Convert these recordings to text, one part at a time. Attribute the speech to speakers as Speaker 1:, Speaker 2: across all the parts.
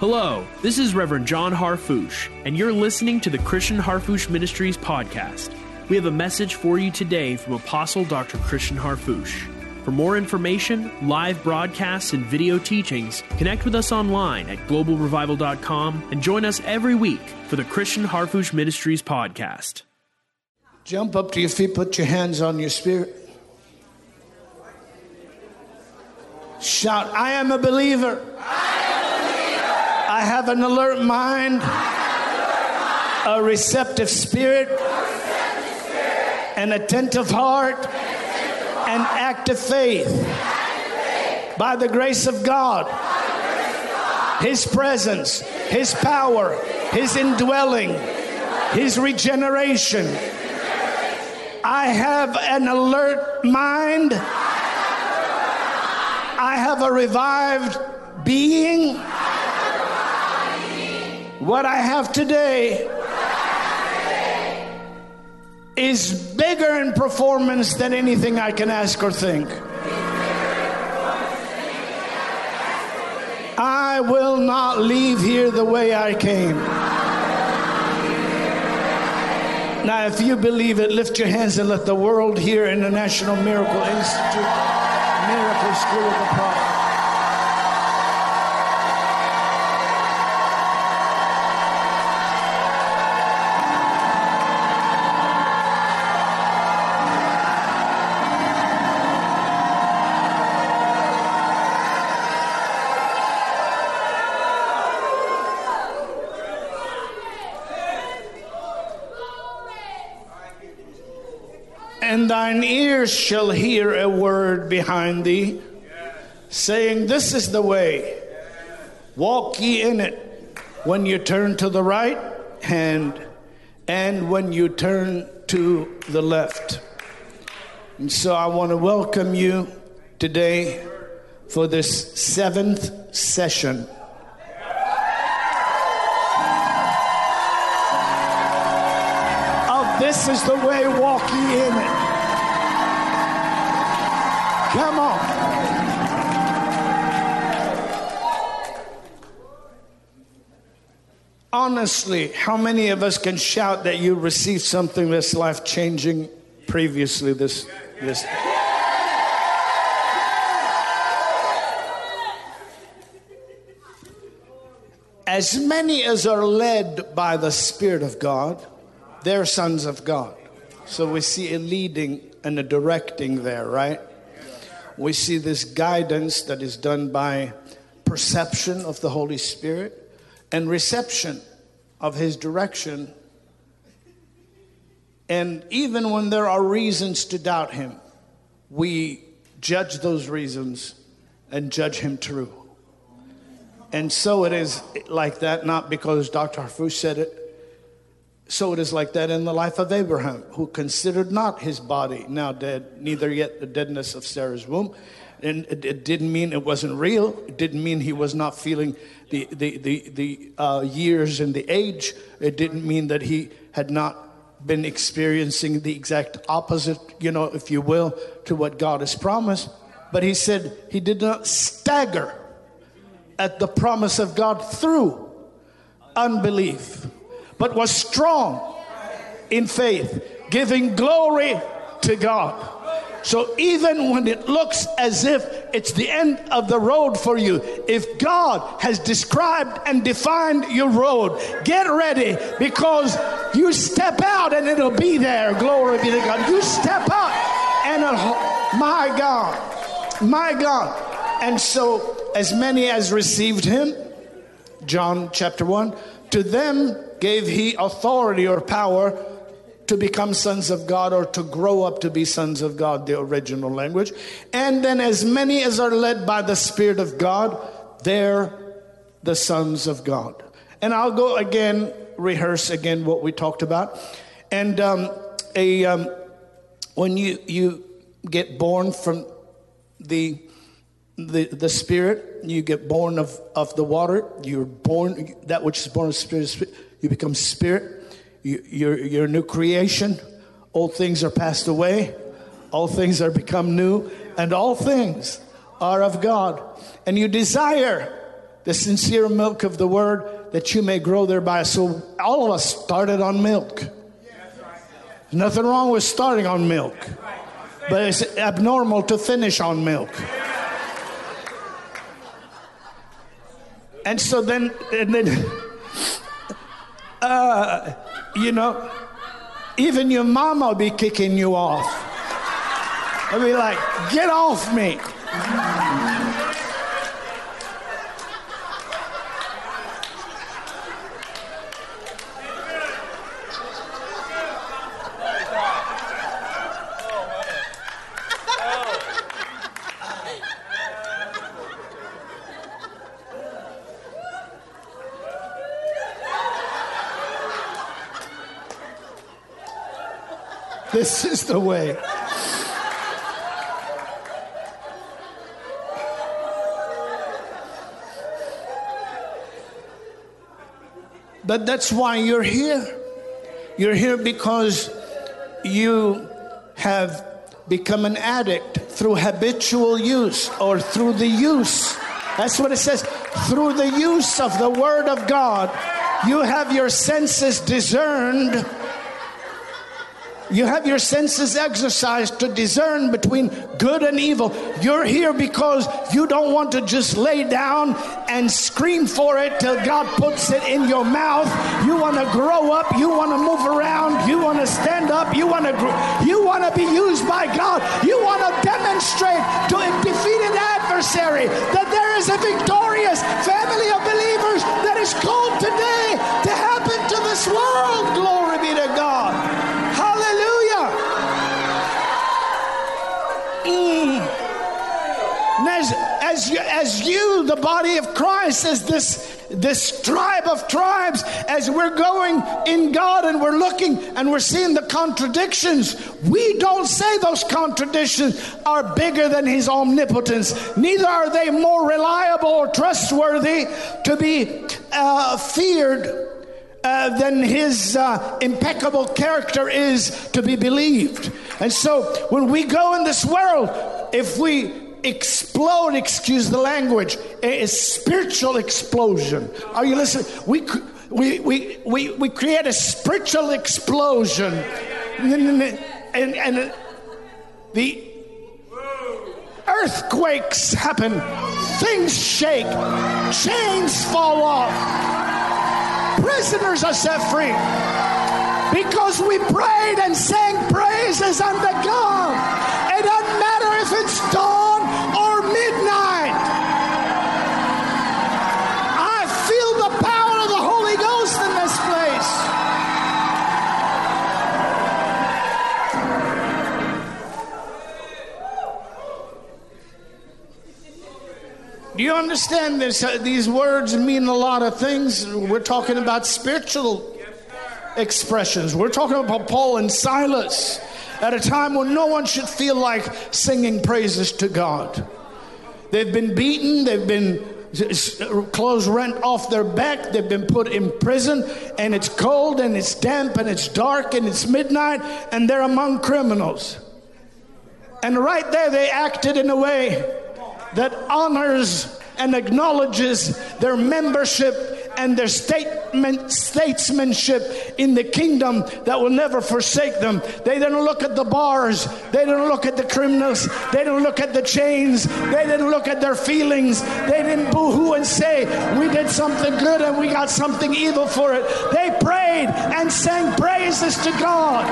Speaker 1: Hello, this is Reverend John Harfouche, and you're listening to the Christian Harfouche Ministries podcast. We have a message for you today from Apostle Dr. Christian Harfouche. For more information, live broadcasts, and video teachings, connect with us online at globalrevival.com and join us every week for the Christian Harfouche Ministries podcast.
Speaker 2: Jump up to your feet, put your hands on your spirit. Shout, I am a believer. I have an alert mind, a receptive spirit, an attentive heart, and active faith. By the grace of God, His presence, His power, His indwelling, His regeneration. I have an alert mind. I have a revived being. What I have today is bigger in performance than anything I can ask or think. I will not leave here the way I came. Now, if you believe it, lift your hands and let the world hear International Miracle Institute, Miracle School of the Prophet. Ears shall hear a word behind thee, saying, This is the way, walk ye in it. When you turn to the right hand, and when you turn to the left. And so I want to welcome you today for this seventh session. This is the way, walk ye in it. Come on. Honestly, how many of us can shout that you received something that's life changing previously this this As many as are led by the Spirit of God, they're sons of God. So we see a leading and a directing there, right? We see this guidance that is done by perception of the Holy Spirit and reception of His direction. And even when there are reasons to doubt Him, we judge those reasons and judge Him true. And so it is like that, not because Dr. Harfouche said it. So it is like that in the life of Abraham, who considered not his body now dead, neither yet the deadness of Sarah's womb. And it, it didn't mean it wasn't real. It didn't mean he was not feeling the, the, the, the uh, years and the age. It didn't mean that he had not been experiencing the exact opposite, you know, if you will, to what God has promised. But he said he did not stagger at the promise of God through unbelief, but was strong in faith, giving glory to God. So even when it looks as if it's the end of the road for you, if God has described and defined your road, get ready because you step out and it'll be there. Glory be to God. You step out and my God, my God. And so as many as received him, John chapter 1, to them gave he authority or power to become sons of God or to grow up to be sons of God, the original language. And then as many as are led by the Spirit of God, they're the sons of God. And I'll go again, rehearse again what we talked about. And um, a um, when you you get born from the the, the spirit, you get born of, of the water, you're born, that which is born of spirit, spirit you become spirit, you, you're, you're a new creation. Old things are passed away, all things are become new, and all things are of God. And you desire the sincere milk of the word, that you may grow thereby. So all of us started on milk. Nothing wrong with starting on milk, but it's abnormal to finish on milk. And so then, and then, uh, you know, even your mama will be kicking you off. I'll be like, get off me. This is the way. But that's why you're here. You're here because you have become an addict through habitual use or through the use. That's what it says. Through the use of the Word of God, you have your senses discerned you have your senses exercised to discern between good and evil. You're here because you don't want to just lay down and scream for it till God puts it in your mouth. You want to grow up. You want to move around. You want to stand up. You want to you want to be used by God. You want to demonstrate to a defeated adversary that there is a victorious family of believers that is called today to happen to this world. Glory be to God. As, you, as you, the body of Christ, as this, this tribe of tribes, as we're going in God and we're looking and we're seeing the contradictions, we don't say those contradictions are bigger than His omnipotence. Neither are they more reliable or trustworthy to be uh, feared. Uh, than his uh, impeccable character is to be believed. And so when we go in this world, if we explode, excuse the language, a, spiritual explosion. Are you listening? We, we, we, we, we create a spiritual explosion. And, and, and the earthquakes happen, things shake, chains fall off, prisoners are set free because we prayed and sang praises unto God. It doesn't matter if it's dawn Do you understand this? Uh, these words mean a lot of things. We're talking about spiritual expressions. We're talking about Paul and Silas at a time when no one should feel like singing praises to God. They've been beaten, they've been clothes rent off their back, they've been put in prison, and it's cold and it's damp and it's dark and it's midnight, and they're among criminals. And right there, they acted in a way that honors and acknowledges their membership and their statement, statesmanship in the kingdom that will never forsake them. They didn't look at the bars, they didn't look at the criminals, they didn't look at the chains, they didn't look at their feelings, they didn't boo hoo and say, We did something good and we got something evil for it. They prayed and sang praises to God.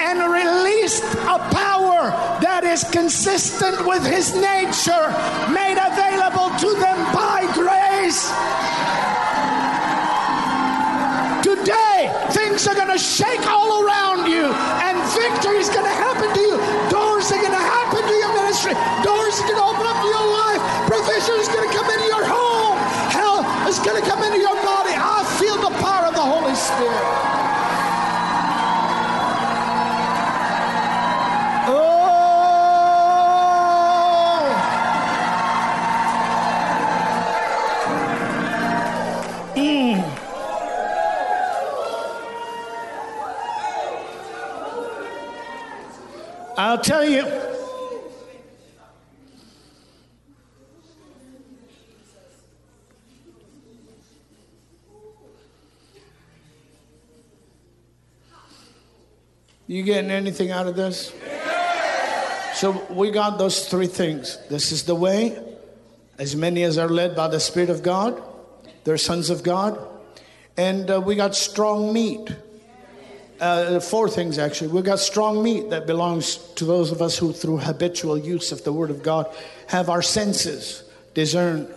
Speaker 2: And released a power that is consistent with his nature available to them by grace. Today, things are going to shake all around you, and victory is going to happen to you. Doors are going to happen to your ministry. Doors are going to open up to your life. Provision is going to come into your home. Hell is going to come into your body. I feel the power of the Holy Spirit. I'll tell you. You getting anything out of this? So we got those three things. This is the way. As many as are led by the Spirit of God, they're sons of God. And uh, we got strong meat. Uh, four things actually. We've got strong meat that belongs to those of us who, through habitual use of the Word of God, have our senses discern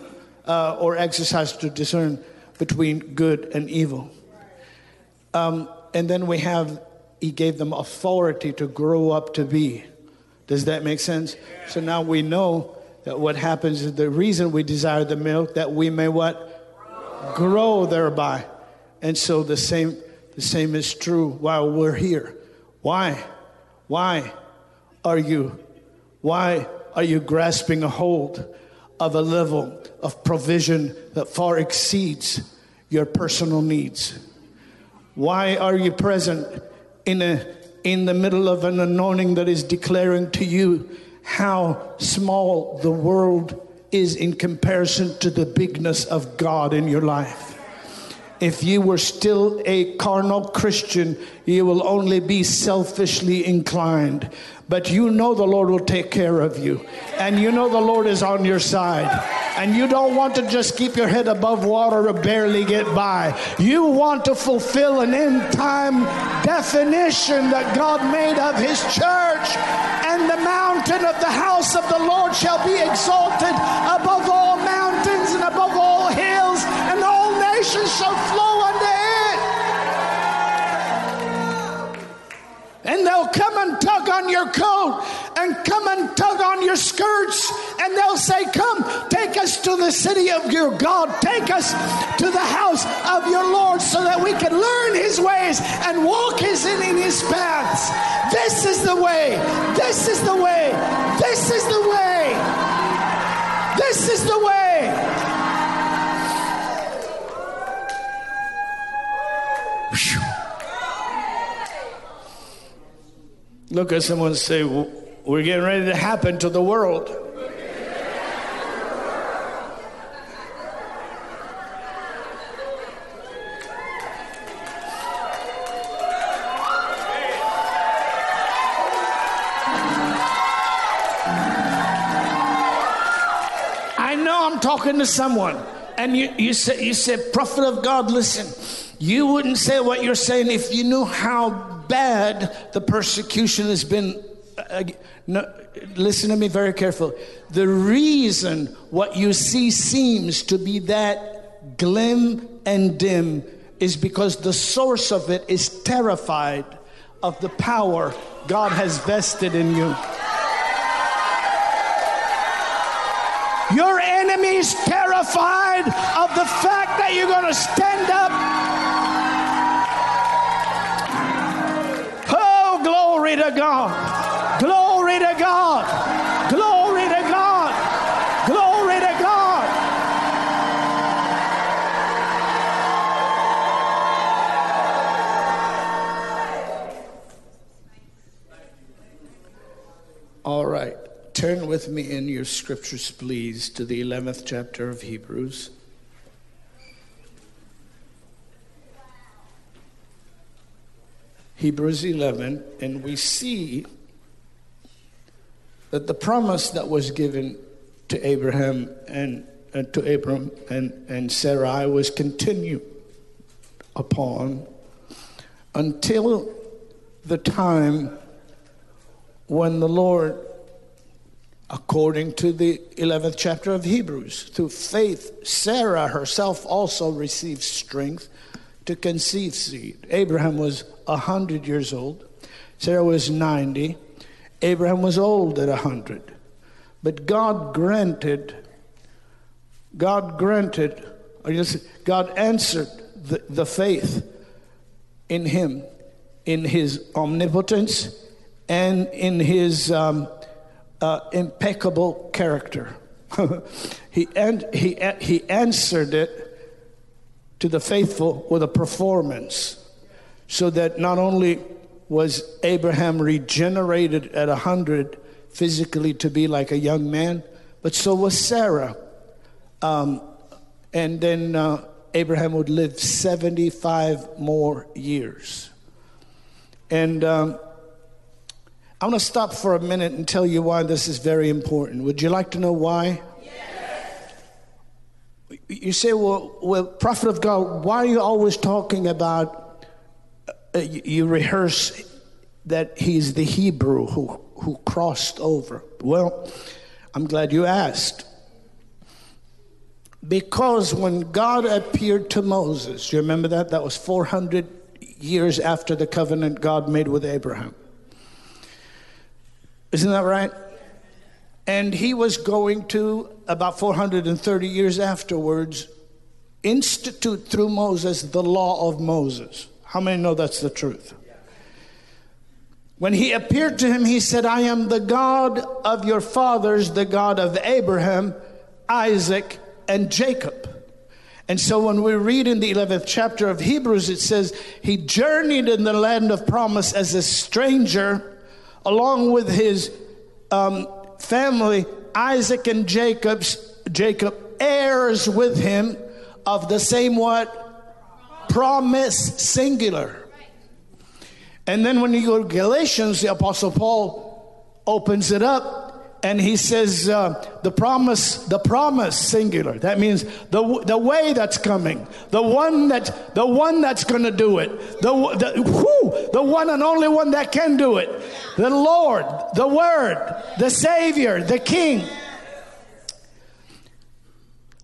Speaker 2: uh, or exercise to discern between good and evil. Um, and then we have, He gave them authority to grow up to be. Does that make sense? So now we know that what happens is the reason we desire the milk that we may what grow thereby. And so the same the same is true while we're here. Why? Why are you why are you grasping a hold of a level of provision that far exceeds your personal needs? Why are you present in a in the middle of an anointing that is declaring to you how small the world is in comparison to the bigness of God in your life. If you were still a carnal Christian, you will only be selfishly inclined. But you know the Lord will take care of you, and you know the Lord is on your side. And you don't want to just keep your head above water or barely get by. You want to fulfill an end time definition that God made of His church. And the mountain of the house of the Lord shall be exalted above all mountains nations shall flow unto and they'll come and tug on your coat and come and tug on your skirts. And they'll say come take us to the city of your god. Take us to the house of your lord so that we can learn his ways and walk his in, in his paths. This is the way. This is the way. This is the way. This is the way Look at someone say, We're getting ready to happen to the world. I know I'm talking to someone, and you, you, say, you say, Prophet of God, listen, you wouldn't say what you're saying if you knew how bad the persecution has been. Uh, no, listen to me very carefully. The reason what you see seems to be that glim and dim is because the source of it is terrified of the power God has vested in you. Your enemy is terrified of the fact that you're going to stand up Glory to God. Glory to God. Glory to God. Glory to God. All right. Turn with me in your scriptures, please, to the 11th chapter of Hebrews. Hebrews 11, and we see that the promise that was given to Abraham and, and to Abram and, and Sarai was continued upon until the time when the Lord, according to the 11th chapter of Hebrews, through faith, Sarah herself also received strength to conceive seed. Abraham was 100 years old, Sarah was 90, Abraham was old at 100. But God granted, God granted, God answered the, the faith in him, in his omnipotence, and in his um, uh, impeccable character. he, and, he, he answered it to the faithful with a performance, so that not only was Abraham regenerated at a hundred physically to be like a young man, but so was Sarah. Um, and then uh, Abraham would live 75 more years. And um, I'm going to stop for a minute and tell you why this is very important. Would you like to know why? You say, well, well, prophet of God, why are you always talking about, uh, you, you rehearse that he's the Hebrew who, who crossed over? Well, I'm glad you asked. Because when God appeared to Moses, you remember that? That was 400 years after the covenant God made with Abraham. Isn't that right? And he was going to, about 430 years afterwards, institute through Moses the law of Moses. How many know that's the truth? When he appeared to him, he said, I am the God of your fathers, the God of Abraham, Isaac, and Jacob. And so when we read in the 11th chapter of Hebrews, it says, He journeyed in the land of promise as a stranger, along with his um, family, Isaac and Jacob's, Jacob, heirs with him of the same what? Promise, singular. And then when you go to Galatians, the Apostle Paul opens it up and he says uh, the promise the promise singular. That means the the way that's coming the one that the one that's going to do it the the, whew, the one and only one that can do it. The lord the word the savior the king.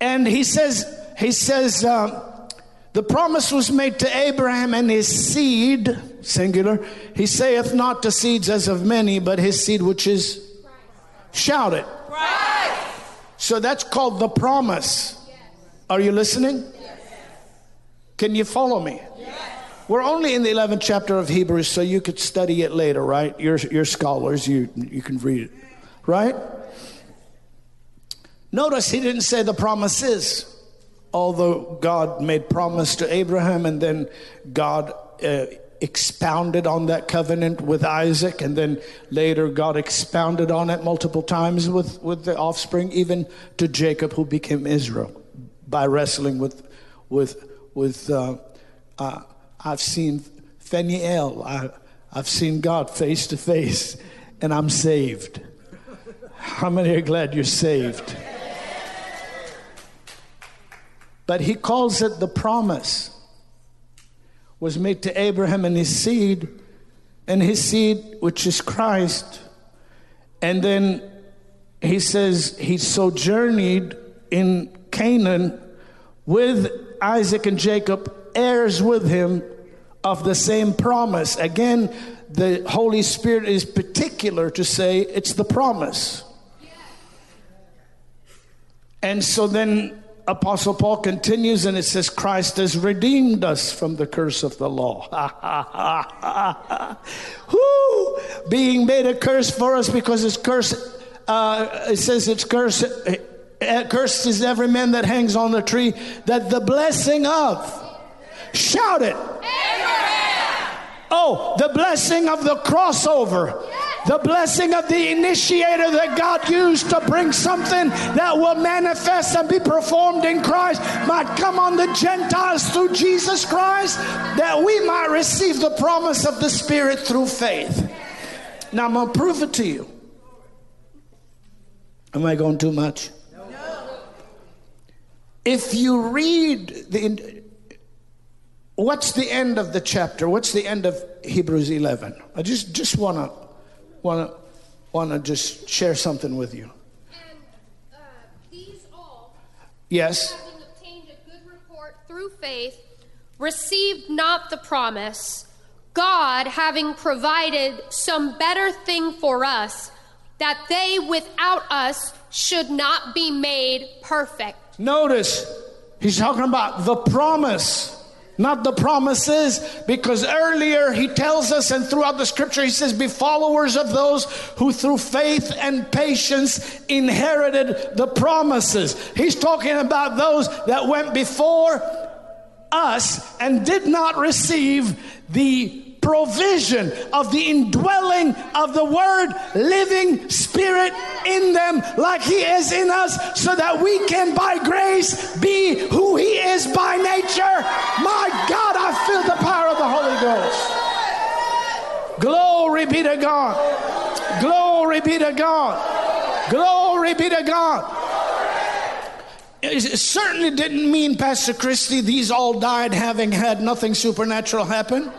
Speaker 2: And he says he says uh, the promise was made to Abraham and his seed, singular. He saith not to seeds as of many, but his seed which is Shout it. Christ. So that's called the promise. Yes. Are you listening? Yes. Can you follow me? Yes. We're only in the 11th chapter of Hebrews, so you could study it later, right? You're, you're scholars, you, you can read it, right? Notice he didn't say the promise is, although God made promise to Abraham and then God uh, expounded on that covenant with Isaac, and then later God expounded on it multiple times with, with the offspring, even to Jacob, who became Israel by wrestling with, with, with uh, uh, I've seen I, I've seen God face to face, and I'm saved. How many are glad you're saved? But he calls it the promise was made to Abraham and his seed, and his seed, which is Christ. And then he says he sojourned in Canaan with Isaac and Jacob, heirs with him of the same promise. Again, the Holy Spirit is particular to say it's the promise. And so then Apostle Paul continues and it says, Christ has redeemed us from the curse of the law. Woo! Being made a curse for us because it's curse, uh, it says it's curse. Uh, cursed is every man that hangs on the tree, that the blessing of, shout it. Abraham. Oh, the blessing of the crossover the blessing of the initiator that God used to bring something that will manifest and be performed in Christ might come on the Gentiles through Jesus Christ, that we might receive the promise of the Spirit through faith. Now, I'm going to prove it to you. Am I going too much? If you read the. What's the end of the chapter? What's the end of Hebrews 11? I just, just want to want to want to just share something with you.
Speaker 3: And uh, these all,
Speaker 2: yes,
Speaker 3: having obtained a good report through faith, received not the promise. God, having provided some better thing for us, that they without us should not be made perfect.
Speaker 2: Notice, he's talking about the promise not the promises, because earlier he tells us, and throughout the scripture, he says, Be followers of those who through faith and patience inherited the promises. He's talking about those that went before us and did not receive the provision of the indwelling of the Word living Spirit in them, like He is in us, so that we can by grace be who He is by nature. My God, I feel the power of the Holy Ghost. Glory be to God. Glory be to God. Glory be to God. It certainly didn't mean, Pastor Christie, these all died having had nothing supernatural happen.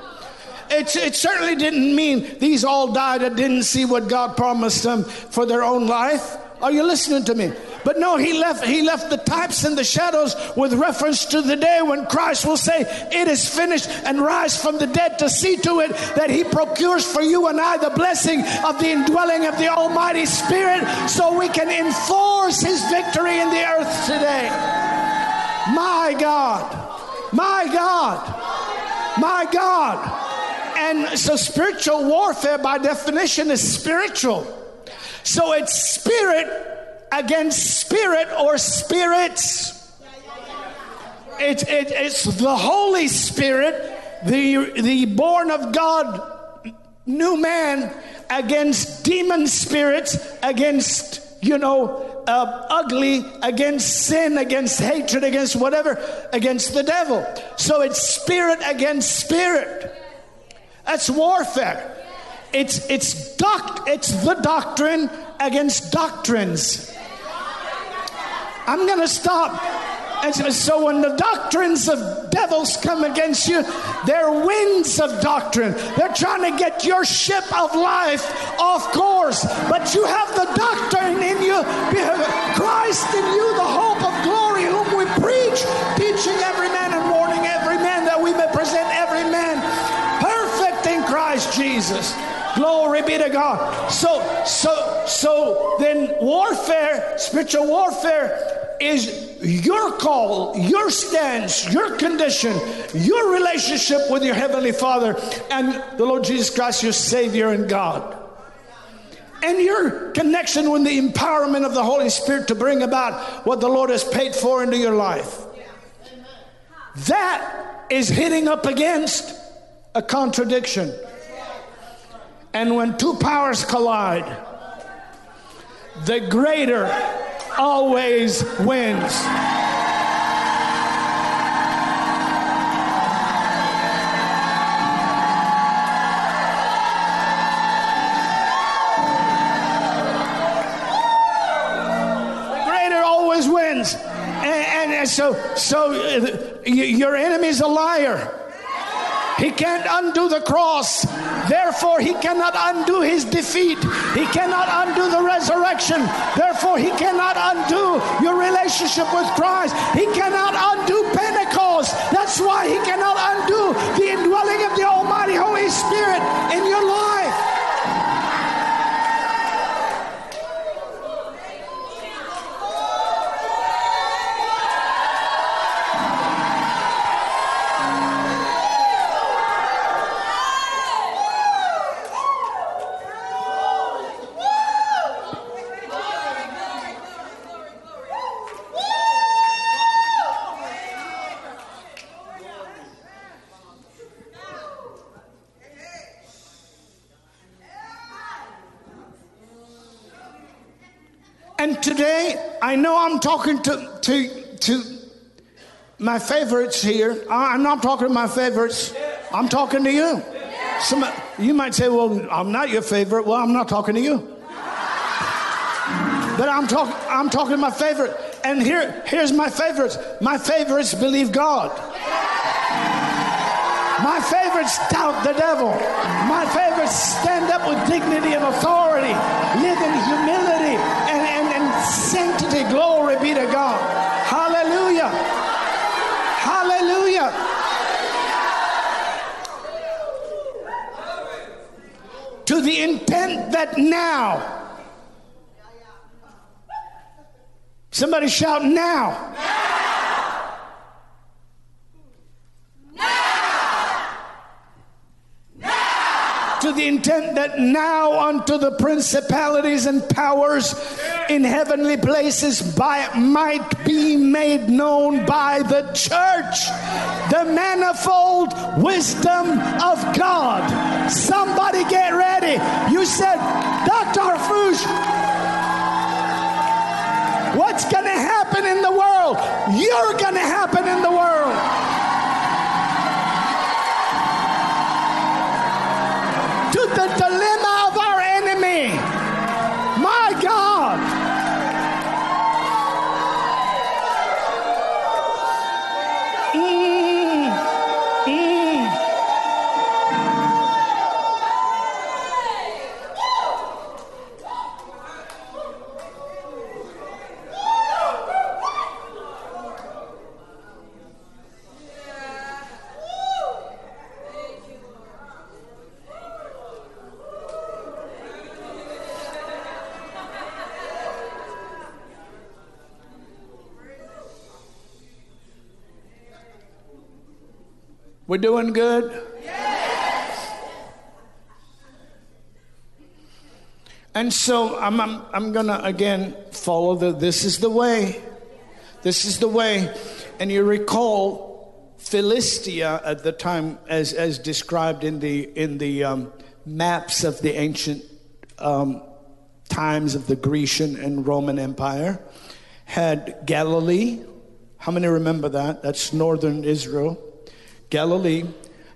Speaker 2: It, it certainly didn't mean these all died and didn't see what God promised them for their own life. Are you listening to me? But no, he left he left the types and the shadows with reference to the day when Christ will say, "It is finished," and rise from the dead to see to it that he procures for you and I the blessing of the indwelling of the Almighty Spirit so we can enforce his victory in the earth today. My God. My God. My God. And so spiritual warfare by definition is spiritual. So it's spirit against spirit or spirits. It, it, it's the Holy Spirit, the, the born of God new man against demon spirits, against, you know, uh, ugly, against sin, against hatred, against whatever, against the devil. So it's spirit against spirit. That's warfare. It's, it's, doc, it's the doctrine against doctrines. I'm going to stop. And so when the doctrines of devils come against you, they're winds of doctrine. They're trying to get your ship of life off course. But you have the doctrine in you, Christ in you, the hope of glory, whom we preach, teaching every man and warning every man that we may present every man perfect in Christ Jesus. Glory be to God. So, so, so then warfare, spiritual warfare is your call, your stance, your condition, your relationship with your Heavenly Father and the Lord Jesus Christ, your Savior and God. And your connection with the empowerment of the Holy Spirit to bring about what the Lord has paid for into your life. That is hitting up against a contradiction. And when two powers collide, the greater always wins. The greater always wins. And, and so, so uh, your enemy's a liar. He can't undo the cross. Therefore, he cannot undo his defeat. He cannot undo the resurrection. Therefore, he cannot undo your relationship with Christ. He cannot undo Pentecost. That's why he cannot undo the indwelling of the Almighty Holy Spirit in your life. I know I'm talking to, to, to my favorites here. I'm not talking to my favorites, I'm talking to you. Some, you might say, Well, I'm not your favorite. Well, I'm not talking to you. But I'm, talk, I'm talking to my favorite. And here, here's my favorites. My favorites believe God. My favorites doubt the devil. My favorites stand up with dignity and authority, live in humility and, and, and sanctity. Glory be to God. Hallelujah. Hallelujah. To the intent that now. Somebody shout now. Now, now! to the intent that now unto the principalities and powers in heavenly places by might be made known by the church the manifold wisdom of God. Somebody get ready. You said, Dr. Harfouche, what's going to happen in the world? You're going to happen in the world. We're doing good? Yes. And so I'm, I'm, I'm going to again follow the this is the way. This is the way. And you recall Philistia at the time, as, as described in the, in the um, maps of the ancient um, times of the Grecian and Roman Empire, had Galilee. How many remember that? That's northern Israel. Galilee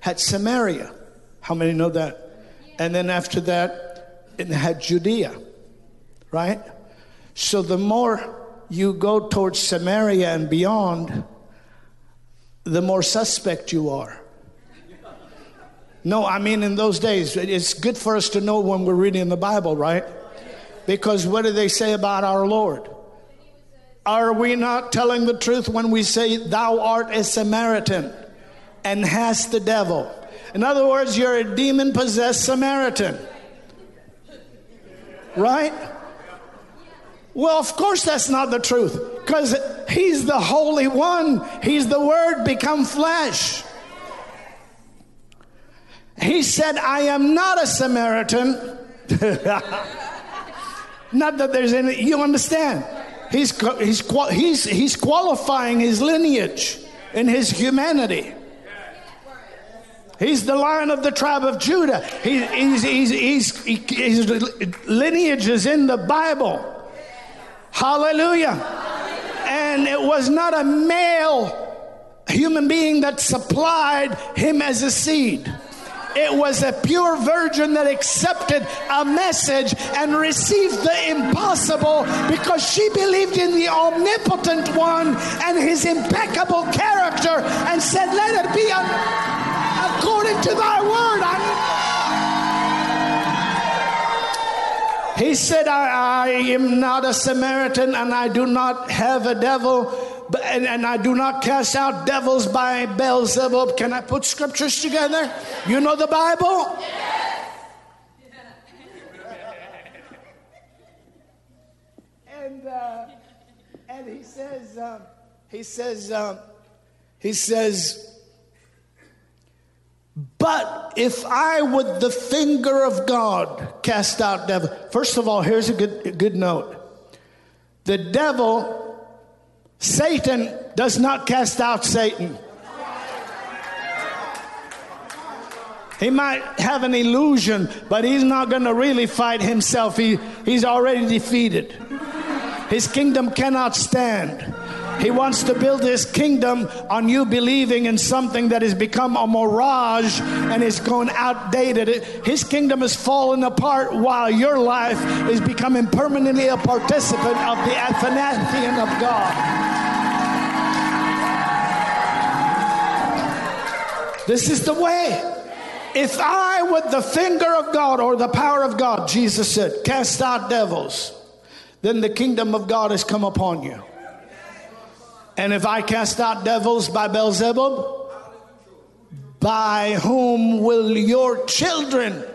Speaker 2: had Samaria. How many know that? And then after that, it had Judea, right? So the more you go towards Samaria and beyond, the more suspect you are. No, I mean, in those days, it's good for us to know when we're reading the Bible, right? Because what do they say about our Lord? Are we not telling the truth when we say, Thou art a Samaritan and has the devil? In other words, you're a demon possessed Samaritan. Right? Well, of course, that's not the truth because He's the Holy One, He's the Word become flesh. He said, I am not a Samaritan. not that there's any, you understand? He's, he's, he's, he's qualifying his lineage and his humanity. He's the lion of the tribe of Judah. He, he's, he's, he's, his lineage is in the Bible. Hallelujah. And it was not a male human being that supplied him as a seed. It was a pure virgin that accepted a message and received the impossible because she believed in the omnipotent one and his impeccable character and said, Let it be according to thy word. he said, I, I, am not a Samaritan and I do not have a devil, and, and I do not cast out devils by Beelzebub. Can I put scriptures together? You know the Bible? and, uh, and he says, uh, he says, uh, he says, but if I, with the finger of God, cast out devil, first of all, here's a good, a good note. The devil, Satan, does not cast out Satan. He might have an illusion, but he's not going to really fight himself. He, he's already defeated. His kingdom cannot stand. He wants to build his kingdom on you believing in something that has become a mirage and is going outdated. His kingdom is falling apart while your life is becoming permanently a participant of the Athanasian of God. This is the way. If I, with the finger of God or the power of God, Jesus said, cast out devils, then the kingdom of God has come upon you. And if I cast out devils by Beelzebub, by whom will your children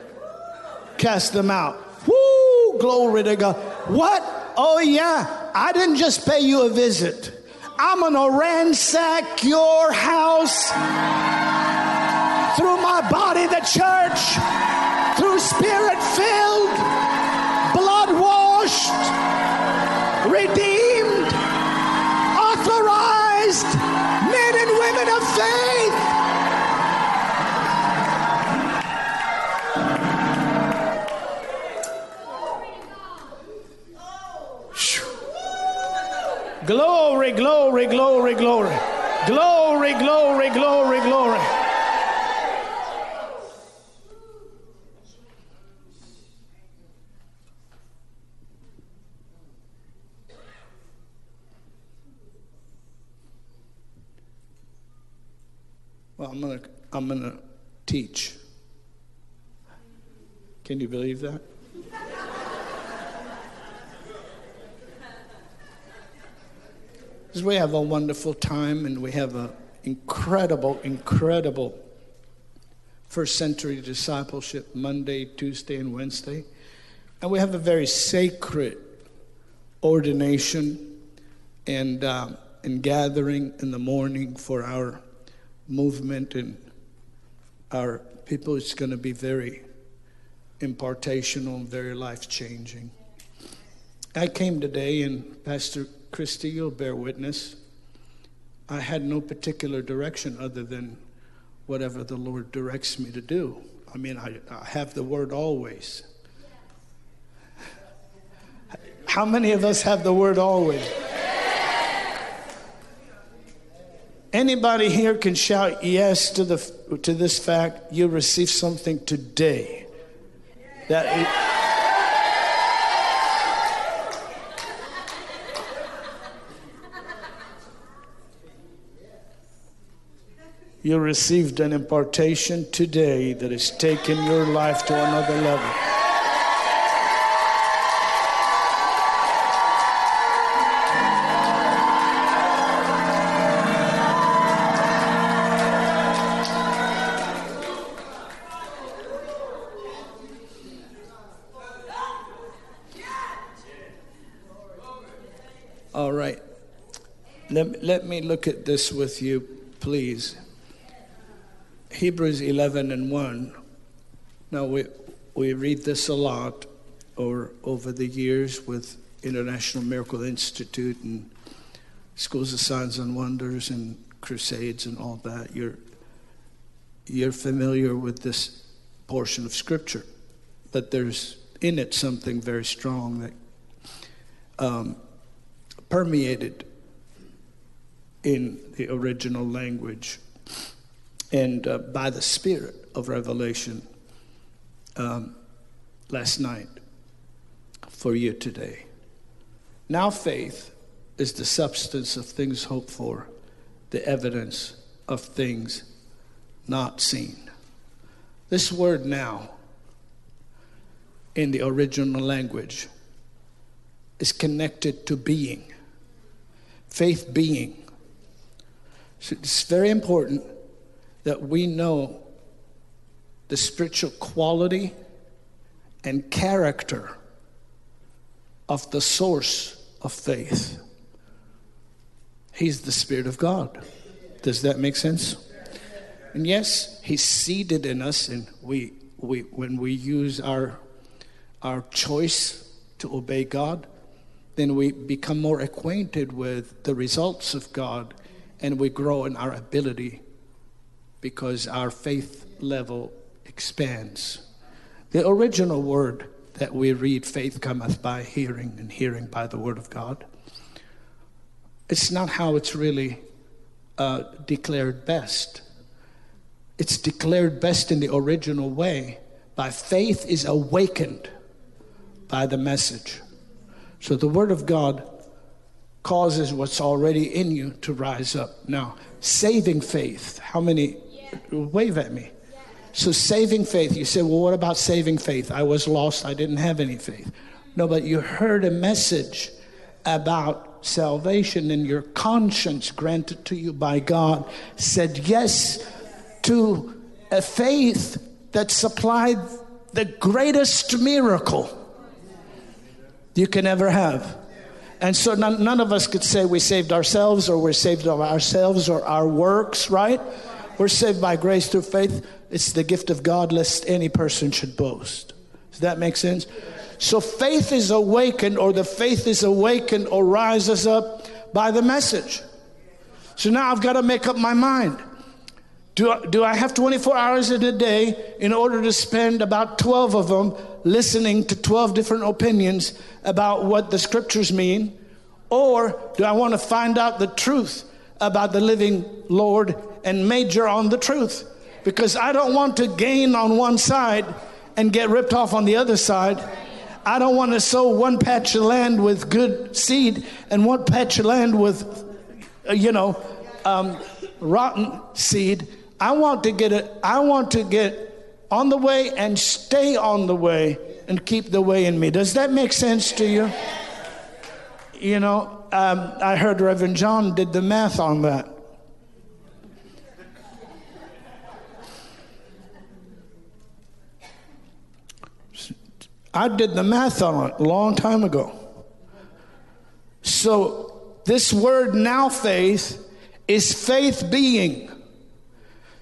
Speaker 2: cast them out? Woo! Glory to God. What? Oh, yeah. I didn't just pay you a visit. I'm going to ransack your house through my body, the church, through spirit filled, blood washed, redeemed men of faith. Glory, glory, glory, glory. Glory, glory, glory, glory. Well, I'm going to I'm going to teach. Can you believe that? We have a wonderful time and we have an incredible, incredible first century discipleship Monday, Tuesday, and Wednesday. And we have a very sacred ordination and, um, and gathering in the morning for our movement and our people, it's going to be very impartational and very life changing. I came today, and Pastor Christy, you'll bear witness. I had no particular direction other than whatever the Lord directs me to do. I mean, I, I have the word always. How many of us have the word always? Anybody here can shout yes to the to this fact you receive something today. That You received an impartation today that has taken your life to another level. Let, let me look at this with you, please. Hebrews 11 and 1. Now, we, we read this a lot or over the years with International Miracle Institute and Schools of Signs and Wonders and crusades and all that. You're, you're familiar with this portion of Scripture, but there's in it something very strong that um, permeated in the original language and uh, by the Spirit of revelation um, last night for you today. Now, faith is the substance of things hoped for, the evidence of things not seen. This word now in the original language is connected to being, faith being. It's very important that we know the spiritual quality and character of the source of faith. He's the Spirit of God. Does that make sense? And yes, He's seated in us, and we, we when we use our our choice to obey God, then we become more acquainted with the results of God, and we grow in our ability because our faith level expands. The original word that we read, faith cometh by hearing, and hearing by the word of God, it's not how it's really uh, declared best. It's declared best in the original way by faith is awakened by the message. So the word of God causes what's already in you to rise up. Now, saving faith, how many wave at me. So, saving faith, you say, well, what about saving faith? I was lost, I didn't have any faith. No, but you heard a message about salvation, and your conscience granted to you by God said yes to a faith that supplied the greatest miracle you can ever have. And so none, none, of us could say we saved ourselves or we're saved of ourselves or our works, right? We're saved by grace through faith. It's the gift of God, lest any person should boast. Does that make sense? So faith is awakened, or the faith is awakened or rises up by the message. So now I've got to make up my mind. Do I, do I have 24 hours in a day in order to spend about 12 of them listening to 12 different opinions about what the scriptures mean? Or do I want to find out the truth about the living Lord and major on the truth because I don't want to gain on one side and get ripped off on the other side. I don't want to sow one patch of land with good seed and one patch of land with, you know, um, rotten seed. I want to get it. I want to get on the way and stay on the way and keep the way in me. Does that make sense to you? You know, um, I heard Reverend John did the math on that. I did the math on it a long time ago. So, this word now faith is faith being.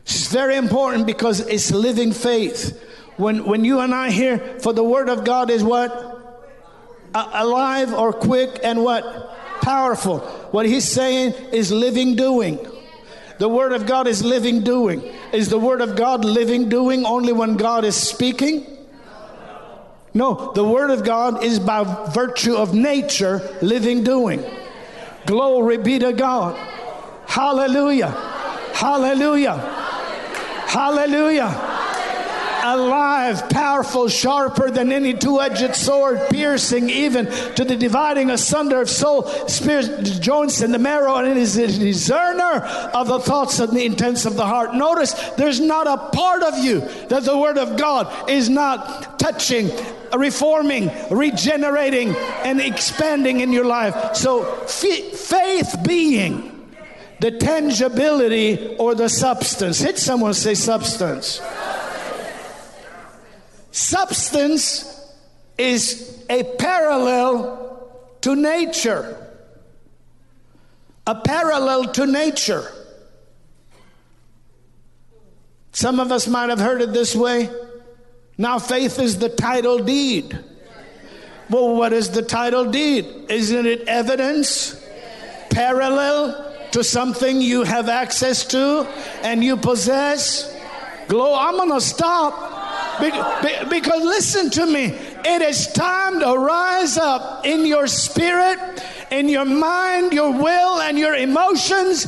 Speaker 2: It's very important because it's living faith. When, when you and I hear, for the word of God is what? alive or quick and what? Powerful. What he's saying is living doing. The word of God is living doing. Is the word of God living doing only when God is speaking? No, the word of God is by virtue of nature living doing. Glory be to God. Hallelujah. Hallelujah. Hallelujah alive, powerful, sharper than any two edged sword, piercing even to the dividing asunder of soul, spirit, joints, and the marrow, and it is a discerner of the thoughts and the intents of the heart. Notice there's not a part of you that the Word of God is not touching, reforming, regenerating, and expanding in your life. So, faith being the tangibility or the substance. Hit someone, say substance. Substance is a parallel to nature. A parallel to nature. Some of us might have heard it this way. Now, faith is the title deed. Well, what is the title deed? Isn't it evidence? Parallel to something you have access to and you possess? Glow, I'm going to stop because listen to me, it is time to rise up in your spirit, in your mind, your will, and your emotions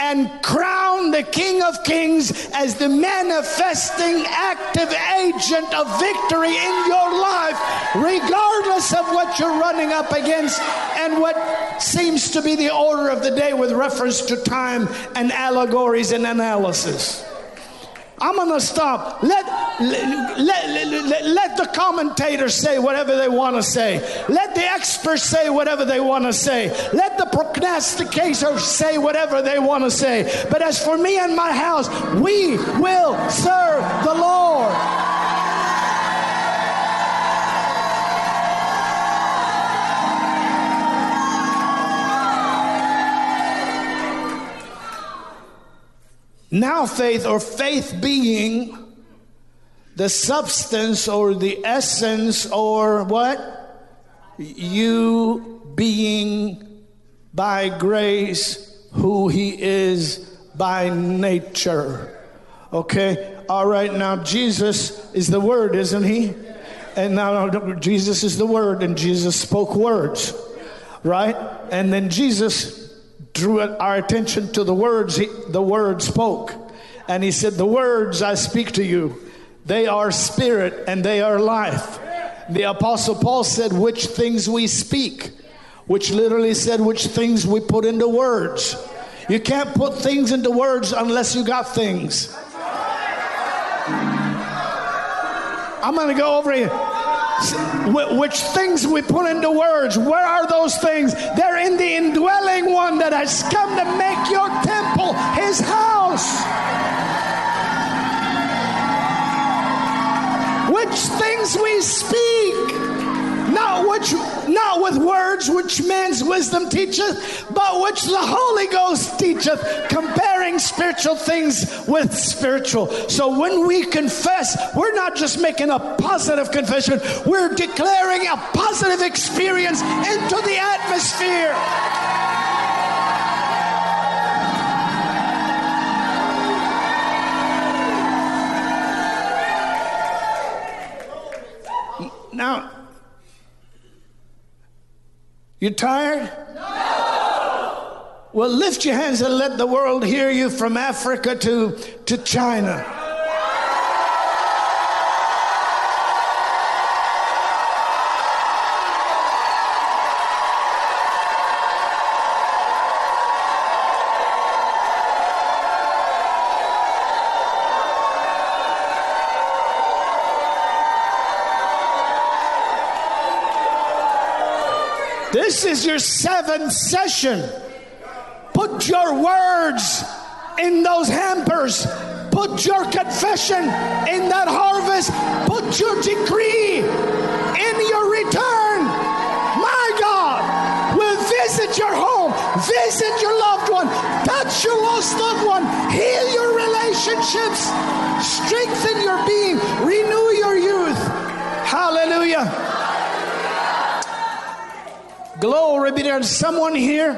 Speaker 2: and crown the King of Kings as the manifesting active agent of victory in your life, regardless of what you're running up against and what seems to be the order of the day with reference to time and allegories and analysis. I'm going to stop. Let, let, let, let, the commentators say whatever they want to say. Let the experts say whatever they want to say. Let the prognosticators say whatever they want to say. But as for me and my house, we will serve the Lord. Now, faith or faith being the substance or the essence or what? You being by grace who He is by nature. Okay? All right, now Jesus is the Word, isn't He? And now Jesus is the Word, and Jesus spoke words, right? And then Jesus drew our attention to the words he, the word spoke. And he said, The words I speak to you, they are spirit and they are life. The Apostle Paul said, Which things we speak, which literally said, Which things we put into words. You can't put things into words unless you got things. I'm going to go over here which things we put into words. Where are those things? They're in the indwelling one that has come to make your temple his house. Which things we speak which not with words which man's wisdom teacheth, but which the Holy Ghost teacheth, comparing spiritual things with spiritual. So when we confess, we're not just making a positive confession, we're declaring a positive experience into the atmosphere. Now, you tired? No. Well, lift your hands and let the world hear you from Africa to, to China. Seventh session. Put your words in those hampers. Put your confession in that harvest. Put your decree in your return. My God will visit your home, visit your loved one. touch your lost loved one, heal your relationships, strengthen your being, renew your youth. Hallelujah. Glory be to someone here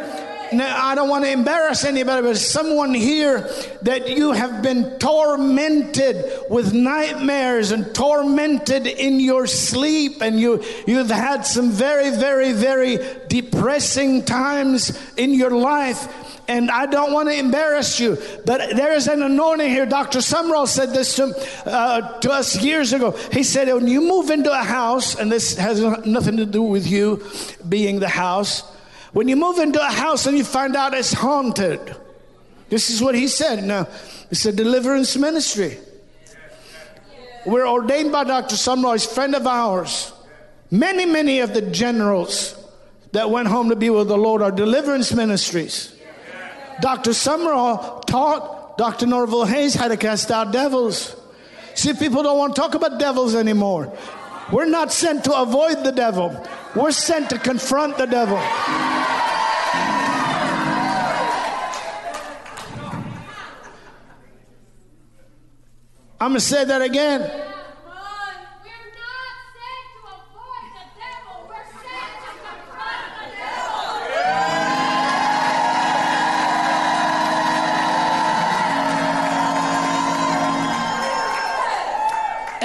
Speaker 2: now, I don't want to embarrass anybody, but someone here that you have been tormented with nightmares and tormented in your sleep, and you, you've had some very, very, very depressing times in your life and I don't want to embarrass you, but there is an anointing here. Dr. Sumrall said this to, uh, to us years ago. He said, when you move into a house, and this has nothing to do with you being the house, when you move into a house and you find out it's haunted, this is what he said. Now, it's a deliverance ministry. We're ordained by Dr. Sumrall, friend of ours. Many, many of the generals that went home to be with the Lord are deliverance ministries. Dr. Sumrall taught Dr. Norvel Hayes how to cast out devils. See, people don't want to talk about devils anymore. We're not sent to avoid the devil, we're sent to confront the devil. I'm going to say that again.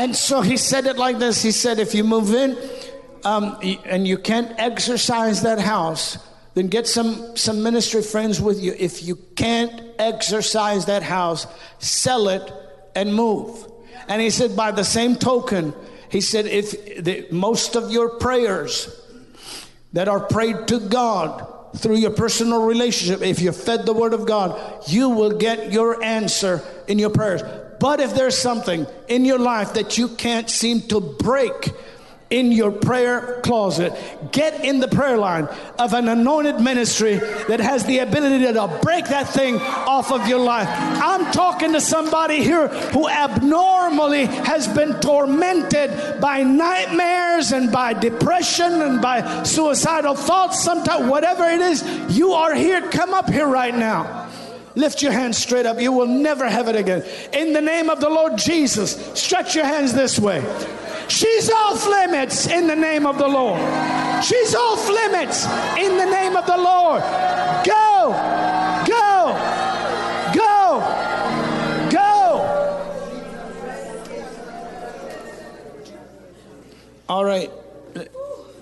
Speaker 2: And so he said it like this He said, if you move in um, and you can't exorcise that house, then get some, some ministry friends with you. If you can't exorcise that house, sell it and move. And he said, by the same token, he said, if the, most of your prayers that are prayed to God through your personal relationship, if you fed the word of God, you will get your answer in your prayers. But if there's something in your life that you can't seem to break, in your prayer closet. Get in the prayer line of an anointed ministry that has the ability to break that thing off of your life. I'm talking to somebody here who abnormally has been tormented by nightmares and by depression and by suicidal thoughts. Sometimes, whatever it is, you are here. Come up here right now. Lift your hands straight up. You will never have it again. In the name of the Lord Jesus, stretch your hands this way. She's off limits in the name of the Lord. She's off limits in the name of the Lord. Go, go, go, go. All right.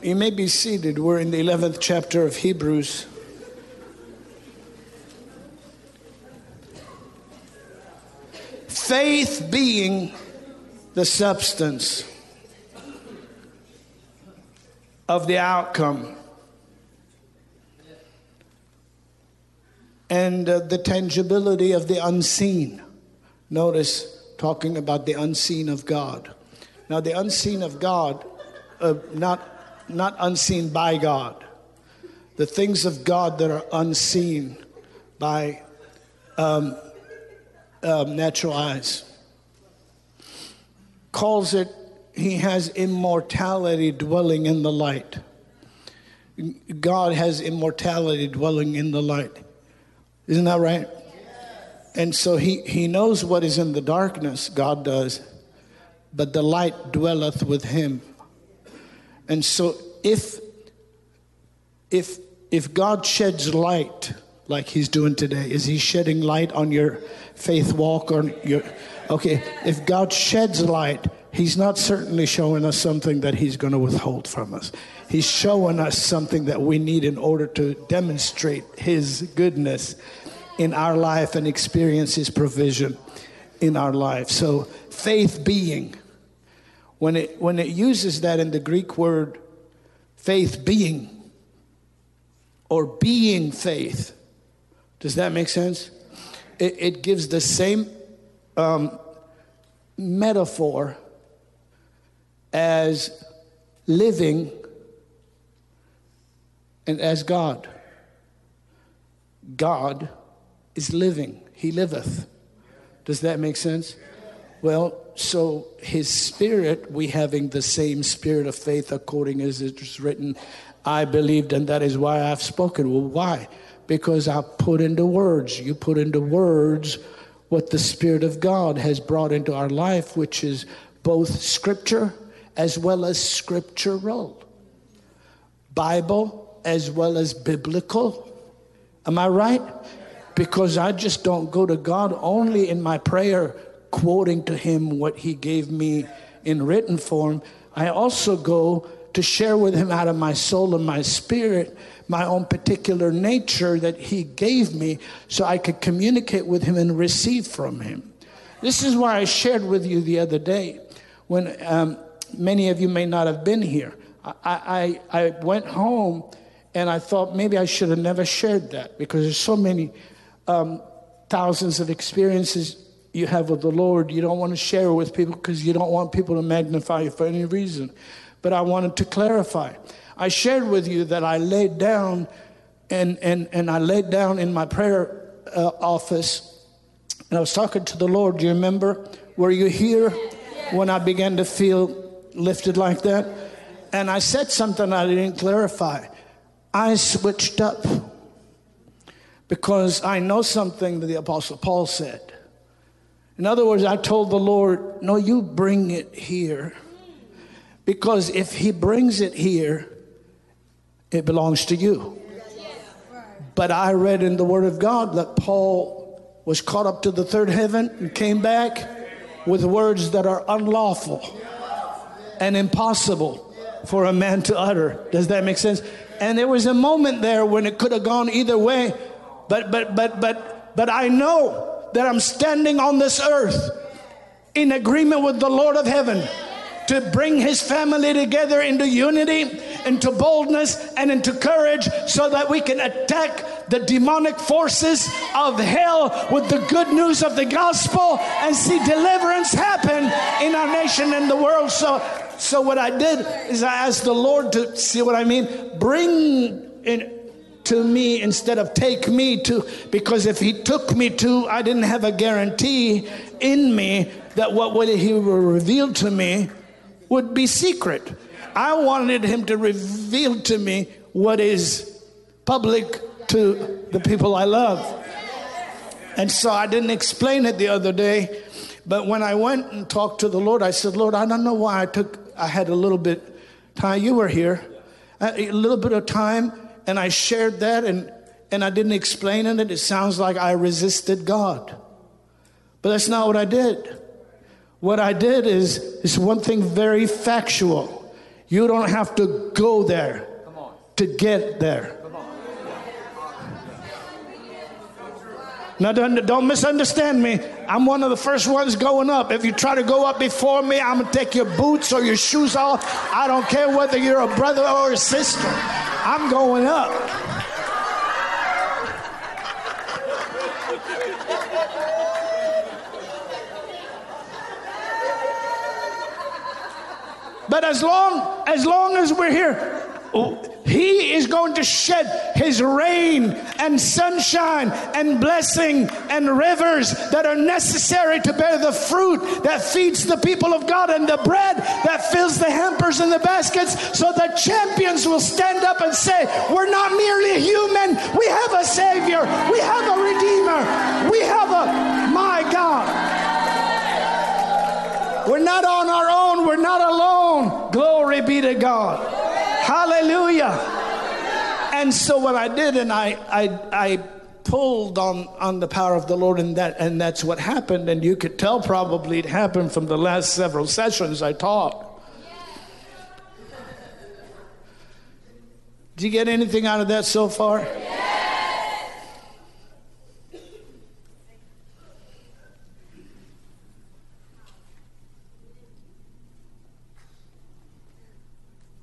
Speaker 2: You may be seated. We're in the 11th chapter of Hebrews. Faith being the substance of the outcome and uh, the tangibility of the unseen. Notice talking about the unseen of God. Now, the unseen of God, uh, not, not unseen by God, the things of God that are unseen by um, um, natural eyes, calls it he has immortality dwelling in the light. God has immortality dwelling in the light. Isn't that right? And so he, he knows what is in the darkness, God does, but the light dwelleth with him. And so if if if God sheds light like he's doing today, is he shedding light on your faith walk or your okay, if God sheds light, He's not certainly showing us something that He's going to withhold from us. He's showing us something that we need in order to demonstrate His goodness in our life and experience His provision in our life. So, faith being, when it, when it uses that in the Greek word faith being or being faith, does that make sense? It, it gives the same um, metaphor as living and as God. God is living, He liveth. Does that make sense? Well, so His Spirit, we having the same spirit of faith according as it is written, I believed and that is why I've spoken. Well, why? Because I put into words, you put into words what the Spirit of God has brought into our life, which is both scripture as well as scriptural. Bible as well as biblical. Am I right? Because I just don't go to God only in my prayer, quoting to Him what He gave me in written form. I also go to share with Him out of my soul and my spirit my own particular nature that He gave me so I could communicate with Him and receive from Him. This is why I shared with you the other day when um, many of you may not have been here. I, I, I went home and I thought maybe I should have never shared that because there's so many um, thousands of experiences you have with the Lord you don't want to share with people because you don't want people to magnify you for any reason. But I wanted to clarify. I shared with you that I laid down and, and, and I laid down in my prayer uh, office and I was talking to the Lord. Do you remember? Were you here when I began to feel lifted like that? And I said something I didn't clarify. I switched up because I know something that the Apostle Paul said. In other words, I told the Lord, No, you bring it here. Because if He brings it here, it belongs to you. But I read in the Word of God that Paul was caught up to the third heaven and came back with words that are unlawful and impossible for a man to utter. Does that make sense? And there was a moment there when it could have gone either way, but but but but but I know that I'm standing on this earth in agreement with the Lord of heaven to bring his family together into unity, into boldness, and into courage so that we can attack the demonic forces of hell with the good news of the gospel and see deliverance happen in our nation and the world. So so what I did is I asked the Lord to see what I mean, bring in to me instead of take me to, because if he took me to, I didn't have a guarantee in me that what he would reveal to me would be secret. I wanted him to reveal to me what is public to the people I love. And so I didn't explain it the other day, but when I went and talked to the Lord, I said, Lord, I don't know why I took I had a little bit time. You were here, uh, a little bit of time, and I shared that, and and I didn't explain it. It sounds like I resisted God, but that's not what I did. What I did is is one thing very factual. You don't have to go there to get there. Now, don't, don't, misunderstand me. I'm one of the first ones going up. If you try to go up before me, I'm going to take your boots or your shoes off. I don't care whether you're a brother or a sister. I'm going up. But as long as long as we're here, he is going to shed His rain and sunshine and blessing and rivers that are necessary to bear the fruit that feeds the people of God and the bread that fills the hampers and the baskets so the champions will stand up and say, We're not merely human, we have a Savior, we have a Redeemer, we have a, We're not on our own, we're not alone. Glory be to God. Hallelujah. And so what I did, and I, I, I pulled on, on the power of the Lord, and that and that's what happened. And you could tell probably it happened from the last several sessions I taught. Did you get anything out of that so far?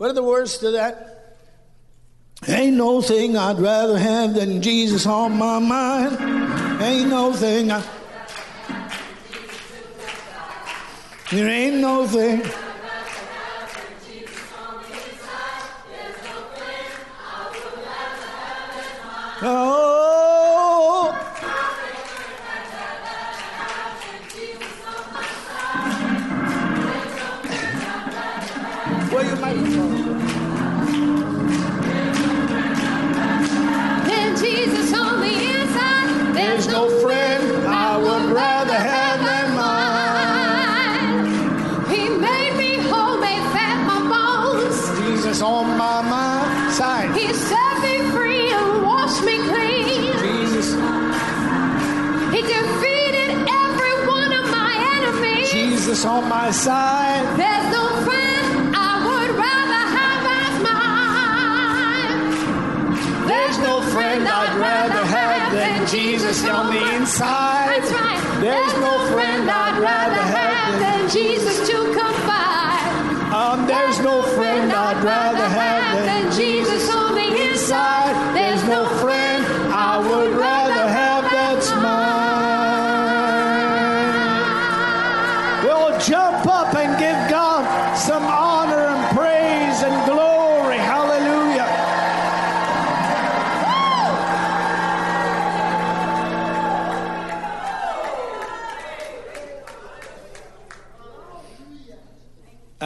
Speaker 2: What are the words to that? Ain't no thing I'd rather have than Jesus on my mind. Ain't no thing I. There ain't no thing. Oh.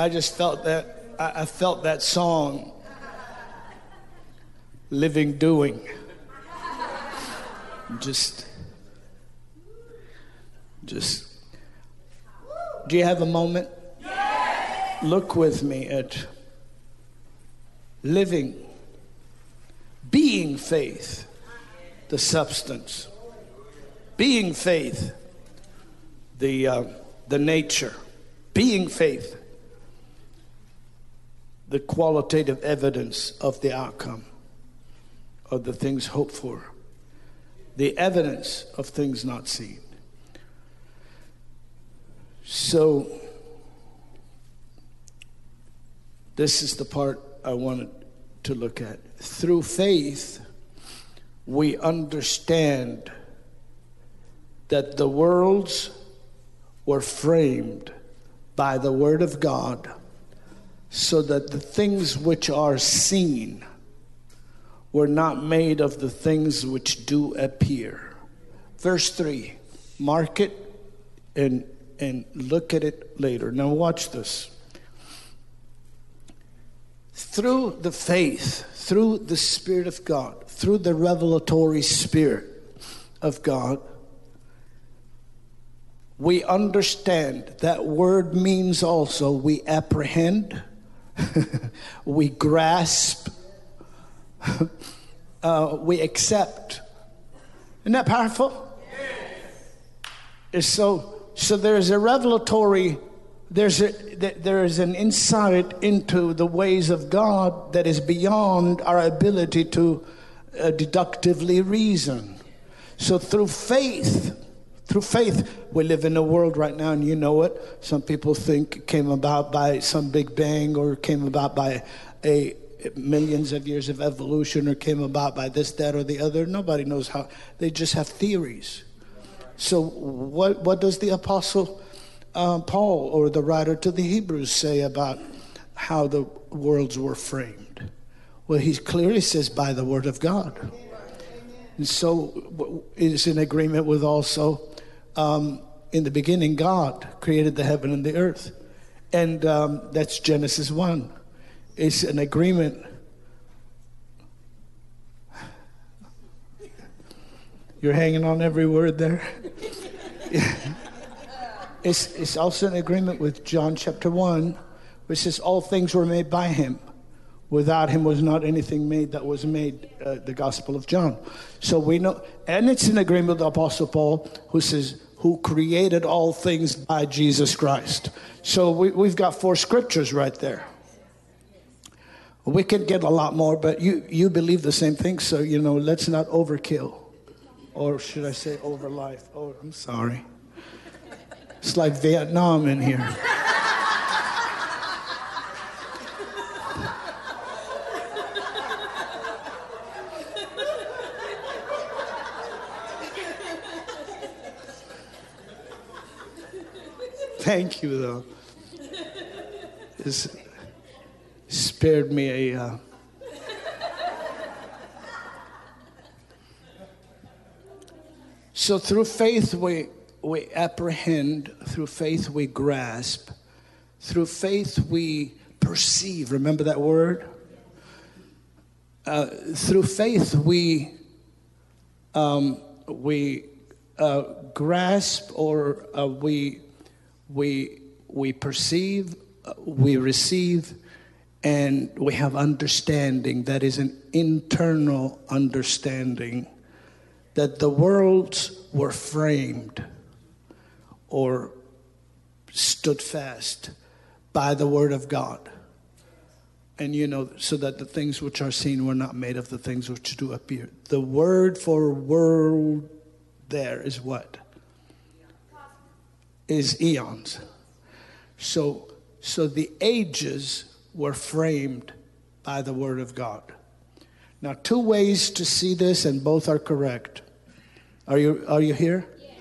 Speaker 3: I
Speaker 2: just felt that I I felt that song living doing. Just just do you have a moment? Look with me at living being faith the substance. Being faith the uh, the nature. Being faith the qualitative evidence of the outcome of the things hoped for, the evidence of things not seen. So, this is the part I wanted to look at. Through faith, we understand that the worlds were framed by the Word of God so that the things which are seen were not made of the things which do appear. Verse 3, mark it and, and look at it later. Now, watch this. Through the faith, through the Spirit of God, through the revelatory Spirit of God, we understand that word means also we apprehend, we grasp, uh, we accept. Isn't that powerful? It's so so there's a revelatory there's a there is an insight into the ways of God that is beyond our ability to uh, deductively reason. So through faith, through faith, we live in a world right now, and you know it. Some people think it came about by some big bang, or came about by a millions of years of evolution, or came about by this, that, or the other. Nobody knows how. They just have theories. So, what what does the apostle uh, Paul or the writer to the Hebrews say about how the worlds were framed? Well, he clearly says by the word of God. And so, is in agreement with also um, in the beginning, God created the heaven and the earth. And um, that's Genesis 1. It's an agreement. You're hanging on every word there. it's, it's also an agreement with John chapter 1, which says, All things were made by him. Without him was not anything made that was made, uh, the Gospel of John. So we know, and it's an agreement with the Apostle Paul, who says, who created all things by Jesus Christ. So we, we've got four scriptures right there. We could get a lot more, but you, you believe the same thing, so you know, let's not overkill. Or should I say over life? Oh, I'm sorry. It's like Vietnam in here. Thank you, though. It's spared me a. Uh, so through faith we we apprehend. Through faith we grasp. Through faith we perceive. Remember that word. Uh, through faith we um, we uh, grasp or uh, we we we perceive, we receive, and we have understanding that is an internal understanding that the worlds were framed or stood fast by the word of God. And you know, so that the things which are seen were not made of the things which do appear. The word for world there is what? Is eons. So, so the ages were framed by the word of God. Now, two ways to see this, and both are correct. Are you, are you here? Yes.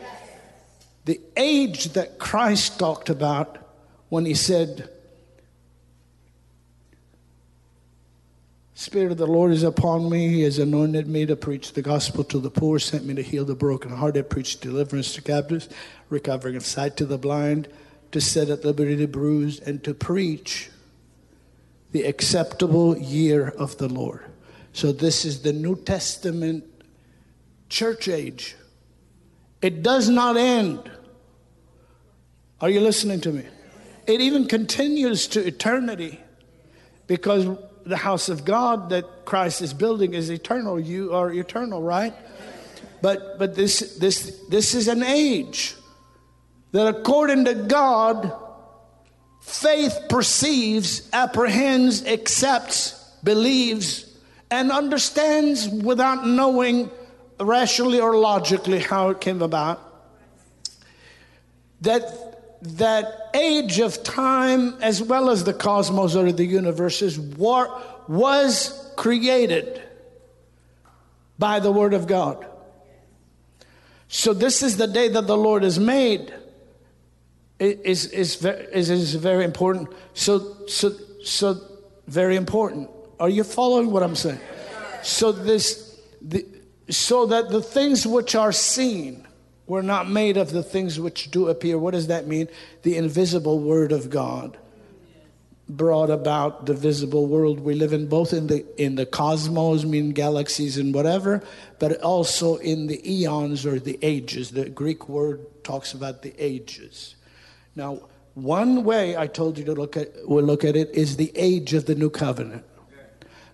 Speaker 2: The age that Christ talked about when he said, Spirit of the Lord is upon me. He has anointed me to preach the gospel to the poor, sent me to heal the brokenhearted, preach deliverance to captives, recovering of sight to the blind, to set at liberty the bruised, and to preach the acceptable year of the Lord. So, this is the New Testament church age. It does not end. Are you listening to me? It even continues to eternity because the house of God that Christ is building is eternal. You are eternal, right? But but this this this is an age that according to God faith perceives, apprehends, accepts, believes and understands without knowing rationally or logically how it came about that that age of time as well as the cosmos or the universes war, was created by the word of god. So this is the day that the lord has made. Is, is, is very important. So so so very important. Are you following what I'm saying? So this, the, so that the things which are seen were not made of the things which do appear. What does that mean? The invisible Word of God brought about the visible world we live in, both in the in the cosmos, mean galaxies and whatever, but also in the eons or the ages. The Greek word talks about the ages. Now, one way I told you to look at we'll look at it is the age of the new covenant.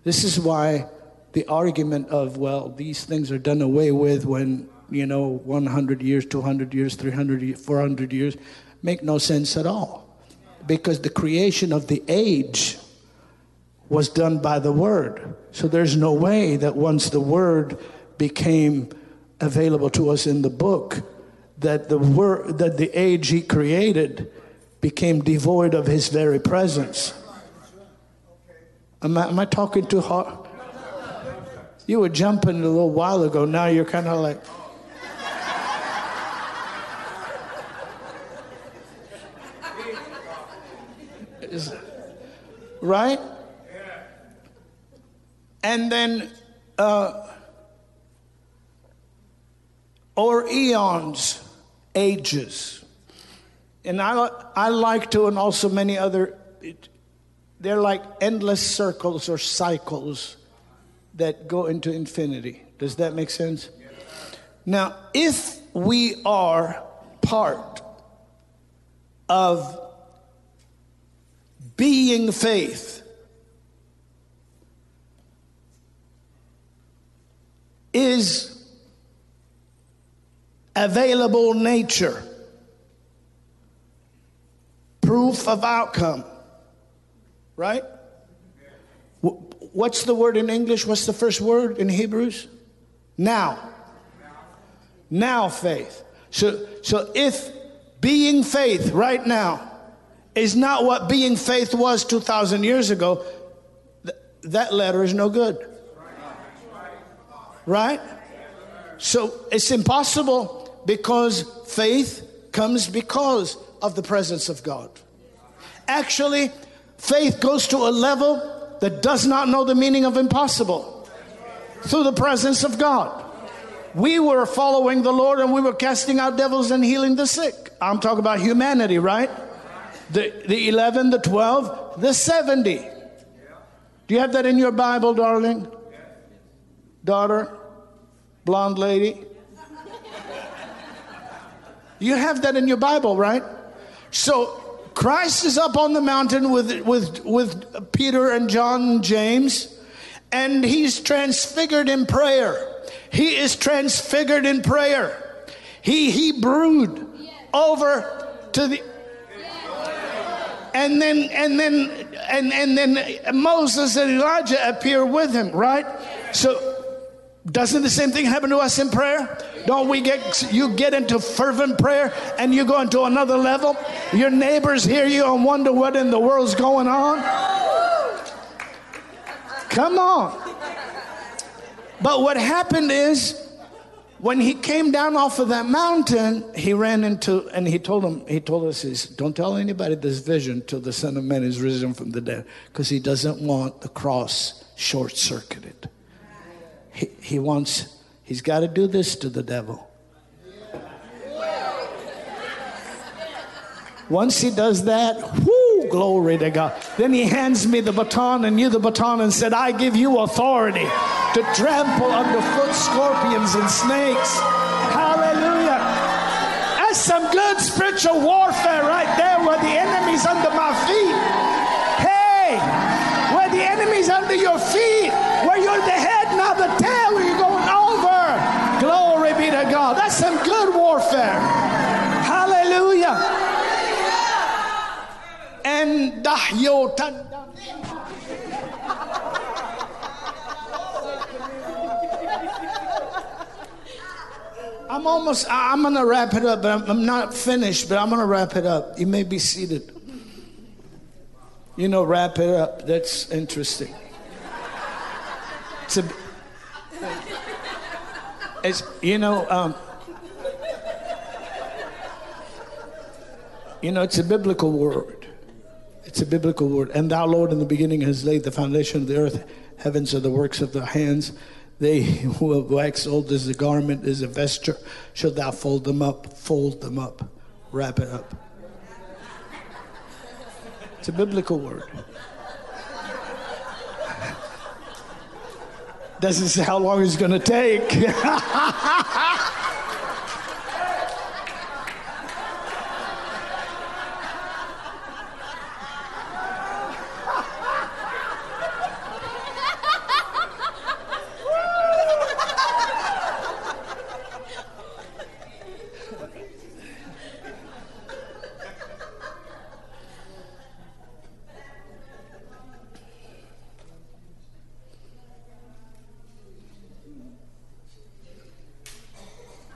Speaker 2: This is why the argument of, well, these things are done away with when, you know, 100 years, 200 years, 300 years, 400 years make no sense at all. Because the creation of the age was done by the Word. So there's no way that once the Word became available to us in the book, that the word that the age he created became devoid of his very presence. Am I, am I talking too hard? You were jumping a little while ago. Now you're kind of like. Is, right? And then, uh, or eons, ages. And I, I like to, and also many other they're like endless circles or cycles that go into infinity. Does that make sense? Now, if we are part of being faith, is available nature, proof of outcome right? What's the word in English? What's the first word in Hebrews? Now. Now faith. So, so if being faith right now is not what being faith was 2,000 years ago, th- that letter is no good. Right? So it's impossible because faith comes because of the presence of God. Actually, Faith goes to a level that does not know the meaning of impossible through the presence of God. We were following the Lord and we were casting out devils and healing the sick. I'm talking about humanity, right? The, the 11, the 12, the 70. Do you have that in your Bible, darling? Daughter? Blonde lady? You have that in your Bible, right? So Christ is up on the mountain with, with, with Peter and John and James, and he's transfigured in prayer. He is transfigured in prayer. He, he brood over to the. And then and then and, and then Moses and Elijah appear with him, right? So doesn't the same thing happen to us in prayer? Don't we get you get into fervent prayer and you go into another level? Your neighbors hear you and wonder what in the world's going on? Come on. But what happened is when he came down off of that mountain, he ran into and he told him, he told us, he's, don't tell anybody this vision till the Son of Man is risen from the dead, because he doesn't want the cross short circuited. He, he wants, he's got to do this to the devil. Once he does that, whoo, glory to God. Then he hands me the baton and you the baton and said, I give you authority to trample underfoot scorpions and snakes. Hallelujah. That's some good spiritual warfare right there where the enemy's under my feet. Hey, where the enemy's under your feet, where you're the head, not the tail, where you're going over. Glory be to God. That's some good warfare. Hallelujah. And dahyotan. I'm almost, I'm going to wrap it up, but I'm, I'm not finished, but I'm going to wrap it up. You may be seated. You know, wrap it up. That's interesting. It's a, it's, you know, um, you know, it's a biblical word. It's a biblical word. And thou, Lord, in the beginning has laid the foundation of the earth. Heavens are the works of the hands. They have waxed old as a garment, as a vesture, shalt thou fold them up, fold them up, wrap it up. It's a biblical word. Doesn't say how long it's going to take.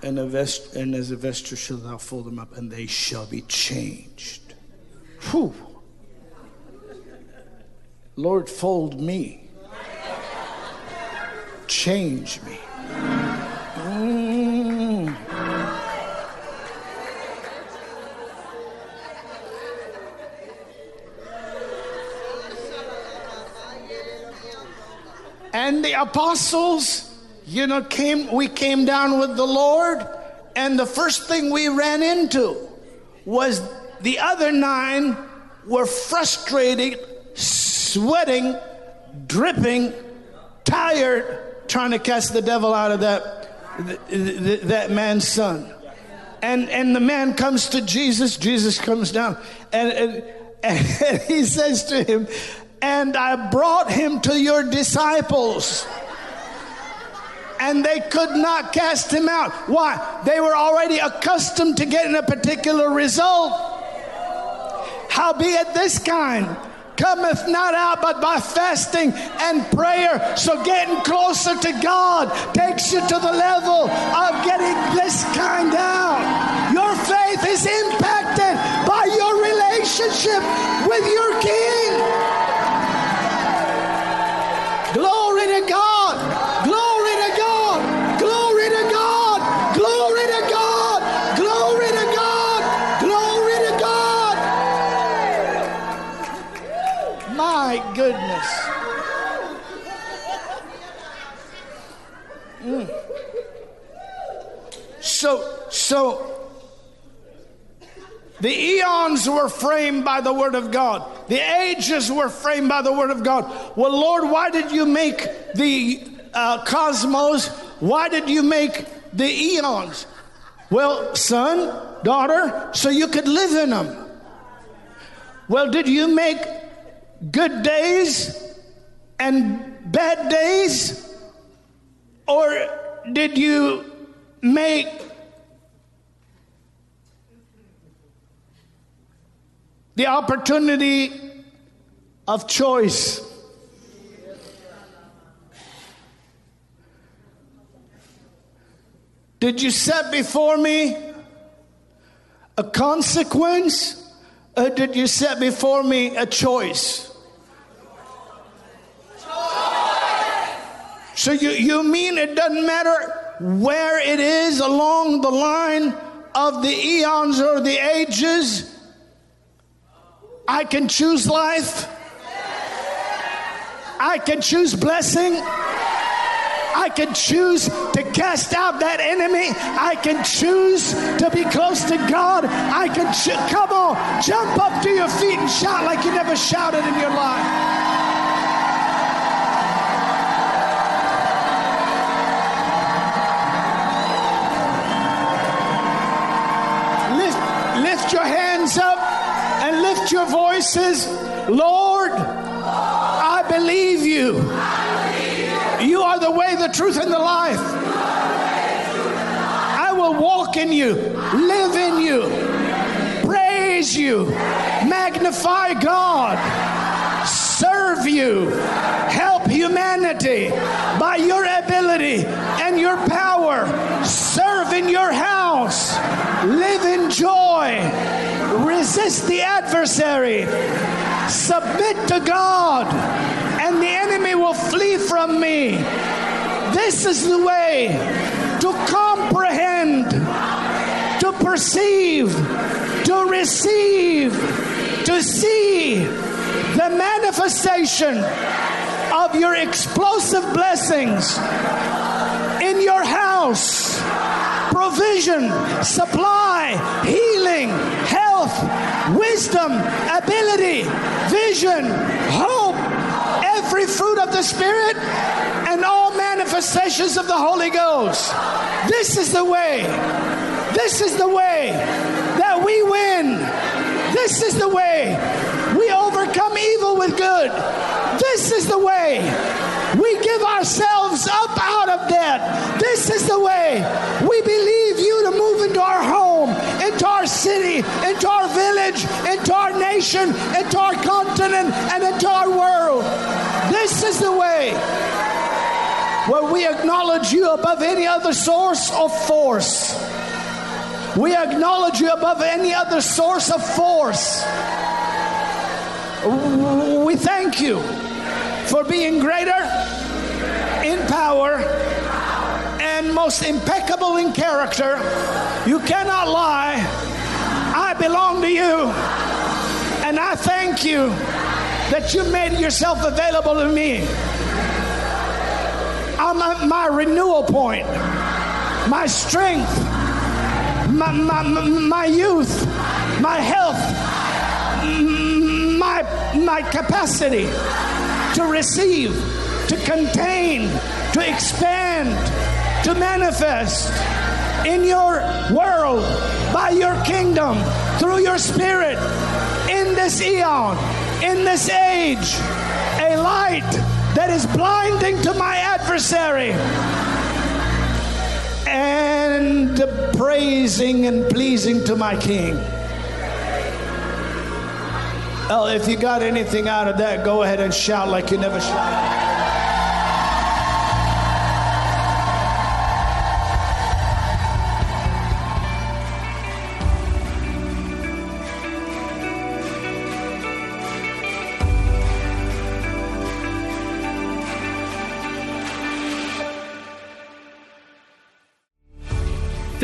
Speaker 2: and, a vest, and as a vesture shall thou fold them up, and they shall be changed. Whew. Lord, fold me. Change me. Mm. And the apostles you know, came we came down with the Lord, and the first thing we ran into was the other nine were frustrated, sweating, dripping, tired, trying to cast the devil out of that that man's son. And and the man comes to Jesus. Jesus comes down, and, and, and he says to him, "And I brought him to your disciples." And they could not cast him out. Why? They were already accustomed to getting a particular result. Howbeit, this kind cometh not out but by fasting and prayer. So, getting closer to God takes you to the level of getting this kind out. Your faith is impacted by your relationship with your King. So, the eons were framed by the Word of God. The ages were framed by the Word of God. Well, Lord, why did you make the uh, cosmos? Why did you make the eons? Well, son, daughter, so you could live in them. Well, did you make good days and bad days? Or did you make the opportunity of choice. Did you set before me a consequence, or did you set before me a choice? So you, you mean it doesn't matter where it is along the line of the eons or the ages? I can choose life. I can choose blessing. I can choose to cast out that enemy. I can choose to be close to God. I can cho- come on, jump up to your feet and shout like you never shouted in your life. Lift, your hands up lift your voices. Lord, I believe you. You are the way, the truth, and the life. I will walk in you, live in you, praise you, magnify God, serve you, help humanity by your ability and your power, serve in your house, live in joy, resist the adversary, submit to God, and the enemy will flee from me. This is the way to comprehend, to perceive, to receive, to see the manifestation of your explosive blessings in your house provision, supply, wisdom, ability, vision, hope, every fruit of the Spirit, and all manifestations of the Holy Ghost. This is the way. This is the way that we win. This is the way we overcome evil with good. This is the way we give ourselves up out of debt. This is the way we believe you to move into our home, into our city, into our village, into our nation, into our continent, and into our world. This is the way where we acknowledge you above any other source of force. We acknowledge you above any other source of force. We thank you for being greater in power most impeccable in character. You cannot lie. I belong to you. And I thank you that you made yourself available to me. I'm at my renewal point, my strength, my, my, my youth, my health, my, my capacity to receive, to contain, to expand, to manifest in your world, by your kingdom, through your spirit, in this eon, in this age, a light that is blinding to my adversary and praising and pleasing to my king. Well, if you got anything out of that, go ahead and shout like you never shouted.